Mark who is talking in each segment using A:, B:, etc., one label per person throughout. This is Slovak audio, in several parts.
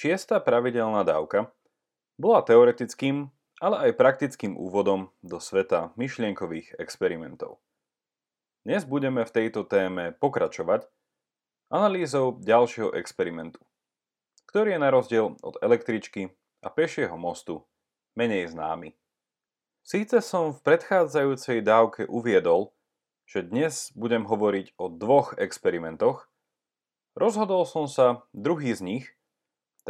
A: Šiesta pravidelná dávka bola teoretickým, ale aj praktickým úvodom do sveta myšlienkových experimentov. Dnes budeme v tejto téme pokračovať analýzou ďalšieho experimentu, ktorý je na rozdiel od električky a pešieho mostu menej známy. Síce som v predchádzajúcej dávke uviedol, že dnes budem hovoriť o dvoch experimentoch, rozhodol som sa druhý z nich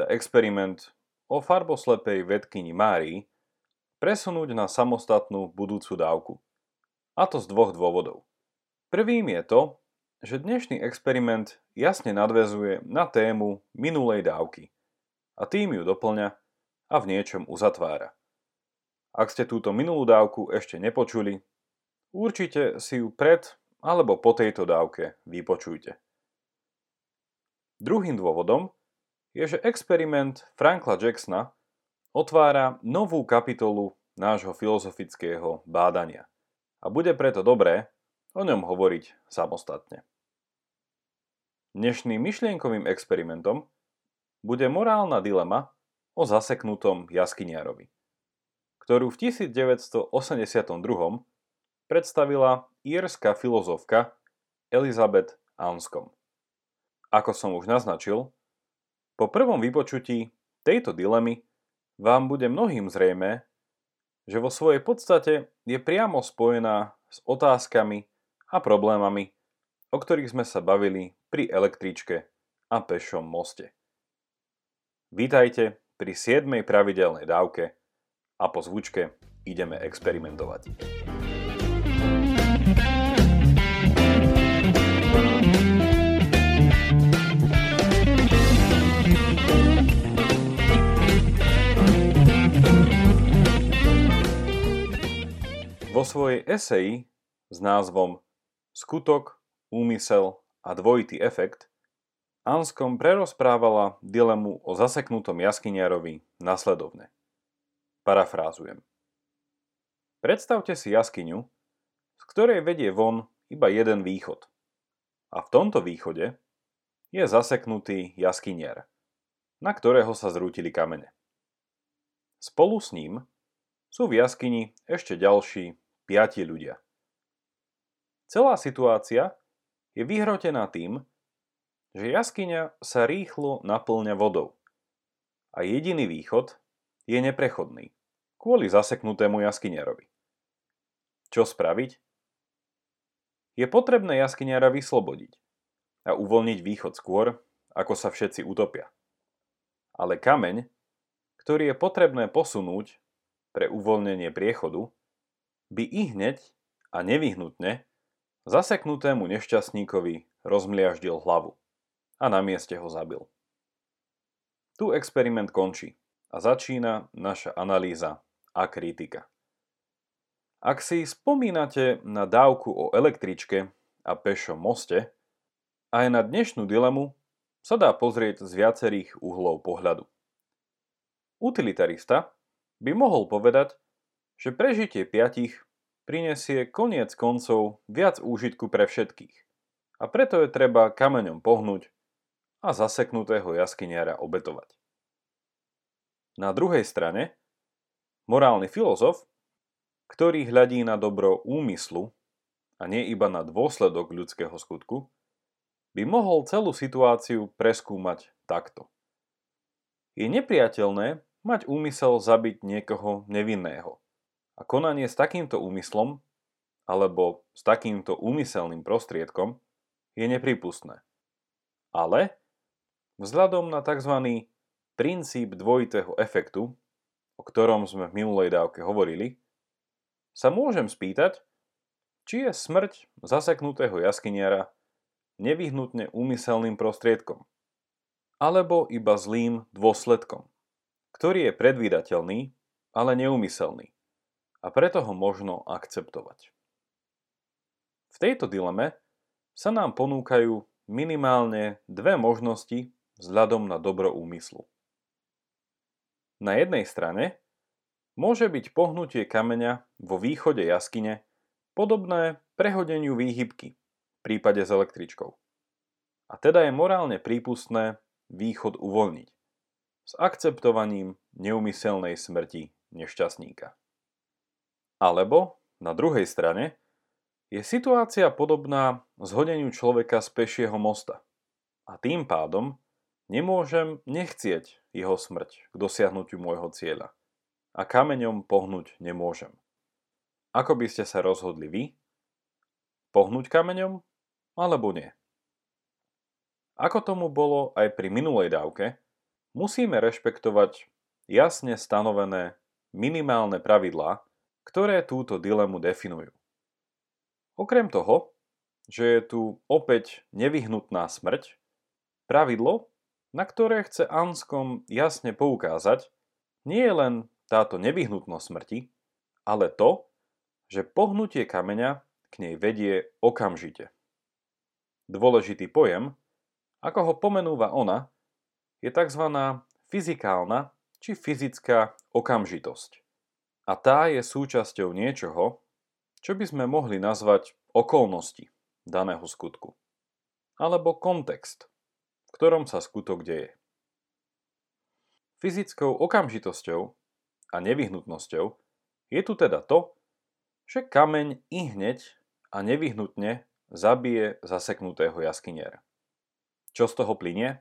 A: tá experiment o farboslepej vedkyni Márii presunúť na samostatnú budúcu dávku. A to z dvoch dôvodov. Prvým je to, že dnešný experiment jasne nadvezuje na tému minulej dávky a tým ju doplňa a v niečom uzatvára. Ak ste túto minulú dávku ešte nepočuli, určite si ju pred alebo po tejto dávke vypočujte. Druhým dôvodom je, že experiment Frankla Jacksona otvára novú kapitolu nášho filozofického bádania a bude preto dobré o ňom hovoriť samostatne. Dnešným myšlienkovým experimentom bude morálna dilema o zaseknutom jaskyniarovi, ktorú v 1982 predstavila írska filozofka Elizabeth Anscombe. Ako som už naznačil, po prvom vypočutí tejto dilemy vám bude mnohým zrejme, že vo svojej podstate je priamo spojená s otázkami a problémami, o ktorých sme sa bavili pri električke a pešom moste. Vítajte pri 7. pravidelnej dávke a po zvučke ideme experimentovať. Vo svojej eseji s názvom Skutok, úmysel a dvojitý efekt Anskom prerozprávala dilemu o zaseknutom jaskyniarovi nasledovne. Parafrázujem. Predstavte si jaskyňu, z ktorej vedie von iba jeden východ. A v tomto východe je zaseknutý jaskyniar, na ktorého sa zrútili kamene. Spolu s ním sú v jaskyni ešte ďalší piati ľudia. Celá situácia je vyhrotená tým, že jaskyňa sa rýchlo naplňa vodou a jediný východ je neprechodný kvôli zaseknutému jaskyňarovi. Čo spraviť? Je potrebné jaskyňara vyslobodiť a uvoľniť východ skôr, ako sa všetci utopia. Ale kameň, ktorý je potrebné posunúť pre uvoľnenie priechodu, by hneď a nevyhnutne zaseknutému nešťastníkovi rozmliaždil hlavu a na mieste ho zabil. Tu experiment končí a začína naša analýza a kritika. Ak si spomínate na dávku o električke a pešom moste, aj na dnešnú dilemu sa dá pozrieť z viacerých uhlov pohľadu. Utilitarista by mohol povedať, že prežitie piatich prinesie koniec koncov viac úžitku pre všetkých. A preto je treba kameňom pohnúť a zaseknutého jaskyniara obetovať. Na druhej strane, morálny filozof, ktorý hľadí na dobro úmyslu a nie iba na dôsledok ľudského skutku, by mohol celú situáciu preskúmať takto. Je nepriateľné mať úmysel zabiť niekoho nevinného. A konanie s takýmto úmyslom alebo s takýmto úmyselným prostriedkom je nepripustné. Ale vzhľadom na tzv. princíp dvojitého efektu, o ktorom sme v minulej dávke hovorili, sa môžem spýtať, či je smrť zaseknutého jaskyniara nevyhnutne úmyselným prostriedkom, alebo iba zlým dôsledkom, ktorý je predvídateľný, ale neumyselný a preto ho možno akceptovať. V tejto dileme sa nám ponúkajú minimálne dve možnosti vzhľadom na dobro úmyslu. Na jednej strane môže byť pohnutie kameňa vo východe jaskyne podobné prehodeniu výhybky v prípade s električkou. A teda je morálne prípustné východ uvoľniť, s akceptovaním neumyselnej smrti nešťastníka. Alebo, na druhej strane, je situácia podobná zhodeniu človeka z pešieho mosta. A tým pádom nemôžem nechcieť jeho smrť k dosiahnutiu môjho cieľa. A kameňom pohnúť nemôžem. Ako by ste sa rozhodli vy? Pohnúť kameňom alebo nie? Ako tomu bolo aj pri minulej dávke, musíme rešpektovať jasne stanovené minimálne pravidlá, ktoré túto dilemu definujú. Okrem toho, že je tu opäť nevyhnutná smrť, pravidlo, na ktoré chce Anskom jasne poukázať, nie je len táto nevyhnutnosť smrti, ale to, že pohnutie kameňa k nej vedie okamžite. Dôležitý pojem, ako ho pomenúva ona, je tzv. fyzikálna či fyzická okamžitosť. A tá je súčasťou niečoho, čo by sme mohli nazvať okolnosti daného skutku. Alebo kontext, v ktorom sa skutok deje. Fyzickou okamžitosťou a nevyhnutnosťou je tu teda to, že kameň i hneď a nevyhnutne zabije zaseknutého jaskyniera. Čo z toho plinie?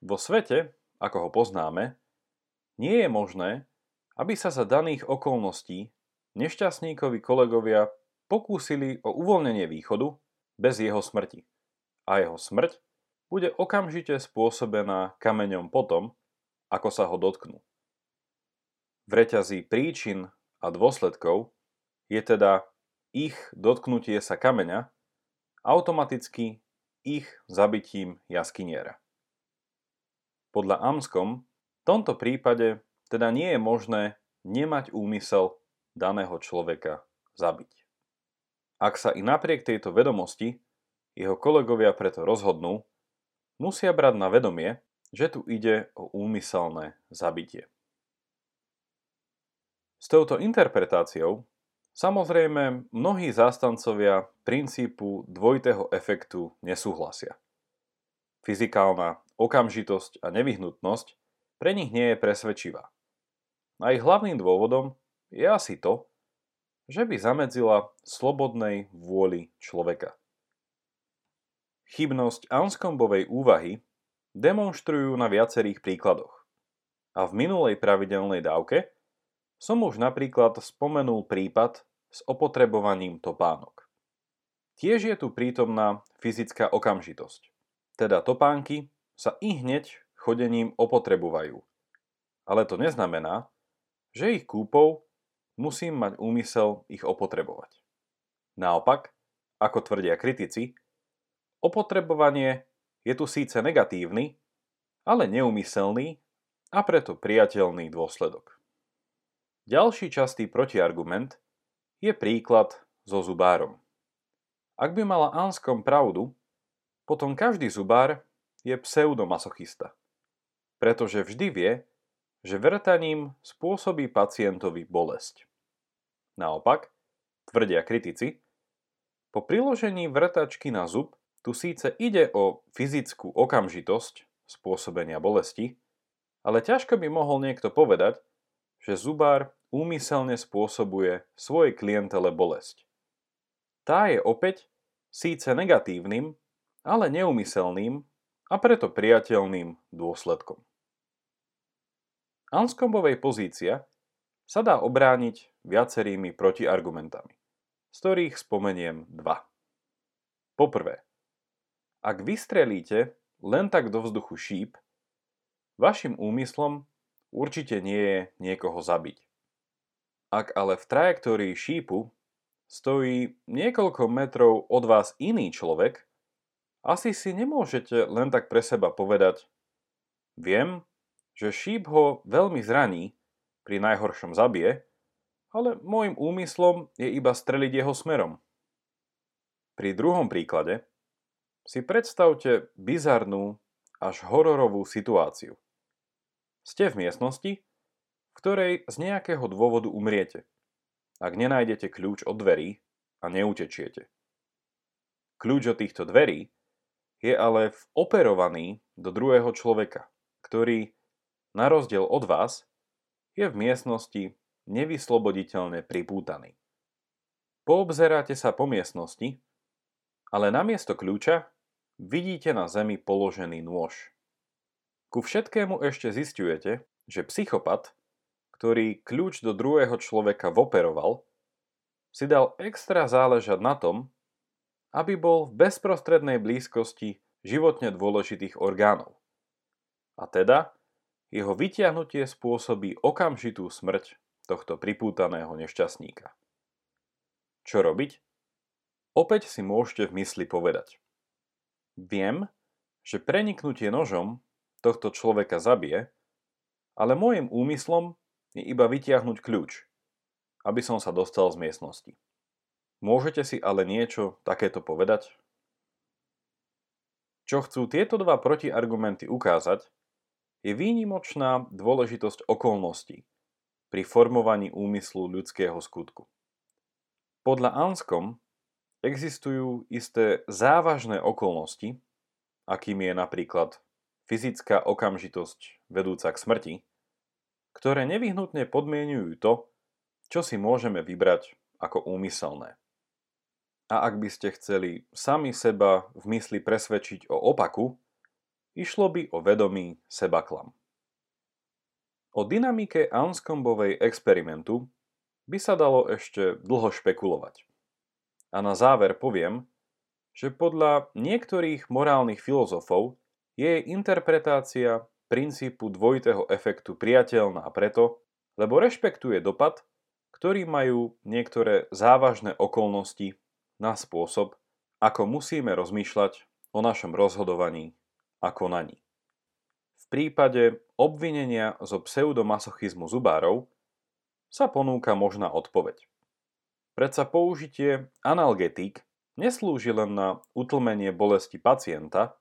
A: Vo svete, ako ho poznáme, nie je možné, aby sa za daných okolností nešťastníkovi kolegovia pokúsili o uvoľnenie východu bez jeho smrti. A jeho smrť bude okamžite spôsobená kameňom potom, ako sa ho dotknú. V reťazí príčin a dôsledkov je teda ich dotknutie sa kameňa automaticky ich zabitím jaskyniera. Podľa Amskom v tomto prípade teda nie je možné nemať úmysel daného človeka zabiť. Ak sa i napriek tejto vedomosti jeho kolegovia preto rozhodnú, musia brať na vedomie, že tu ide o úmyselné zabitie. S touto interpretáciou samozrejme mnohí zástancovia princípu dvojitého efektu nesúhlasia. Fyzikálna okamžitosť a nevyhnutnosť pre nich nie je presvedčivá. A ich hlavným dôvodom je asi to, že by zamedzila slobodnej vôli človeka. Chybnosť Anskombovej úvahy demonstrujú na viacerých príkladoch. A v minulej pravidelnej dávke som už napríklad spomenul prípad s opotrebovaním topánok. Tiež je tu prítomná fyzická okamžitosť. Teda topánky sa i hneď chodením opotrebovajú. Ale to neznamená, že ich kúpou musím mať úmysel ich opotrebovať. Naopak, ako tvrdia kritici, opotrebovanie je tu síce negatívny, ale neumyselný a preto priateľný dôsledok. Ďalší častý protiargument je príklad so zubárom. Ak by mala Anskom pravdu, potom každý zubár je pseudomasochista, pretože vždy vie, že vrtaním spôsobí pacientovi bolesť. Naopak, tvrdia kritici, po priložení vrtačky na zub tu síce ide o fyzickú okamžitosť spôsobenia bolesti, ale ťažko by mohol niekto povedať, že zubár úmyselne spôsobuje svojej klientele bolesť. Tá je opäť síce negatívnym, ale neumyselným a preto priateľným dôsledkom. Anskombovej pozícia sa dá obrániť viacerými protiargumentami, z ktorých spomeniem dva. Poprvé, ak vystrelíte len tak do vzduchu šíp, vašim úmyslom určite nie je niekoho zabiť. Ak ale v trajektórii šípu stojí niekoľko metrov od vás iný človek, asi si nemôžete len tak pre seba povedať Viem, že šíp ho veľmi zraní, pri najhoršom zabije, ale môjim úmyslom je iba streliť jeho smerom. Pri druhom príklade si predstavte bizarnú až hororovú situáciu. Ste v miestnosti, v ktorej z nejakého dôvodu umriete, ak nenájdete kľúč od dverí a neutečiete. Kľúč od týchto dverí je ale operovaný do druhého človeka, ktorý na rozdiel od vás, je v miestnosti nevysloboditeľne pripútaný. Poobzeráte sa po miestnosti, ale namiesto kľúča vidíte na zemi položený nôž. Ku všetkému ešte zistujete, že psychopat, ktorý kľúč do druhého človeka voperoval, si dal extra záležať na tom, aby bol v bezprostrednej blízkosti životne dôležitých orgánov. A teda jeho vytiahnutie spôsobí okamžitú smrť tohto pripútaného nešťastníka. Čo robiť? Opäť si môžete v mysli povedať. Viem, že preniknutie nožom tohto človeka zabije, ale môjim úmyslom je iba vytiahnuť kľúč, aby som sa dostal z miestnosti. Môžete si ale niečo takéto povedať? Čo chcú tieto dva protiargumenty ukázať, je výnimočná dôležitosť okolností pri formovaní úmyslu ľudského skutku. Podľa Anskom existujú isté závažné okolnosti, akým je napríklad fyzická okamžitosť vedúca k smrti, ktoré nevyhnutne podmienujú to, čo si môžeme vybrať ako úmyselné. A ak by ste chceli sami seba v mysli presvedčiť o opaku, išlo by o vedomý sebaklam. O dynamike Anskombovej experimentu by sa dalo ešte dlho špekulovať. A na záver poviem, že podľa niektorých morálnych filozofov je interpretácia princípu dvojitého efektu priateľná preto, lebo rešpektuje dopad, ktorý majú niektoré závažné okolnosti na spôsob, ako musíme rozmýšľať o našom rozhodovaní a konaní. V prípade obvinenia zo pseudomasochizmu zubárov sa ponúka možná odpoveď. Predsa použitie analgetík neslúži len na utlmenie bolesti pacienta,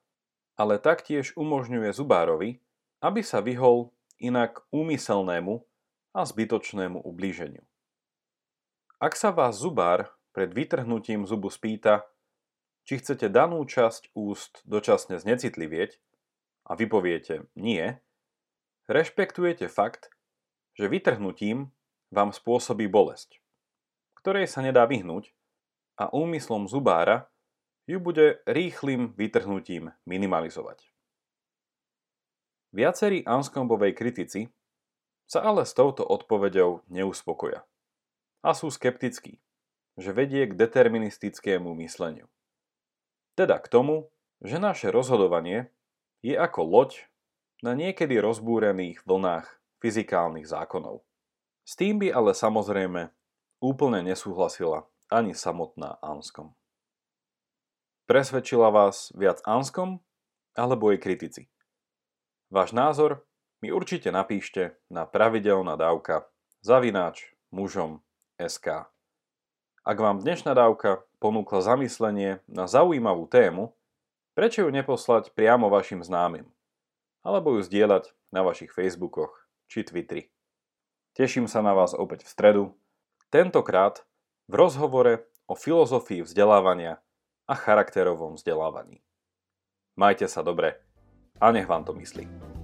A: ale taktiež umožňuje zubárovi, aby sa vyhol inak úmyselnému a zbytočnému ublíženiu. Ak sa vás zubár pred vytrhnutím zubu spýta, či chcete danú časť úst dočasne znecitlivieť a vy poviete nie, rešpektujete fakt, že vytrhnutím vám spôsobí bolesť, ktorej sa nedá vyhnúť a úmyslom zubára ju bude rýchlým vytrhnutím minimalizovať. Viacerí Anskombovej kritici sa ale s touto odpoveďou neuspokoja a sú skeptickí, že vedie k deterministickému mysleniu. Teda k tomu, že naše rozhodovanie je ako loď na niekedy rozbúrených vlnách fyzikálnych zákonov. S tým by ale samozrejme úplne nesúhlasila ani samotná Anskom. Presvedčila vás viac Anskom alebo jej kritici? Váš názor mi určite napíšte na pravidelná dávka zavináč mužom SK. Ak vám dnešná dávka ponúkla zamyslenie na zaujímavú tému, prečo ju neposlať priamo vašim známym? Alebo ju zdieľať na vašich Facebookoch či Twitteri. Teším sa na vás opäť v stredu, tentokrát v rozhovore o filozofii vzdelávania a charakterovom vzdelávaní. Majte sa dobre a nech vám to myslí.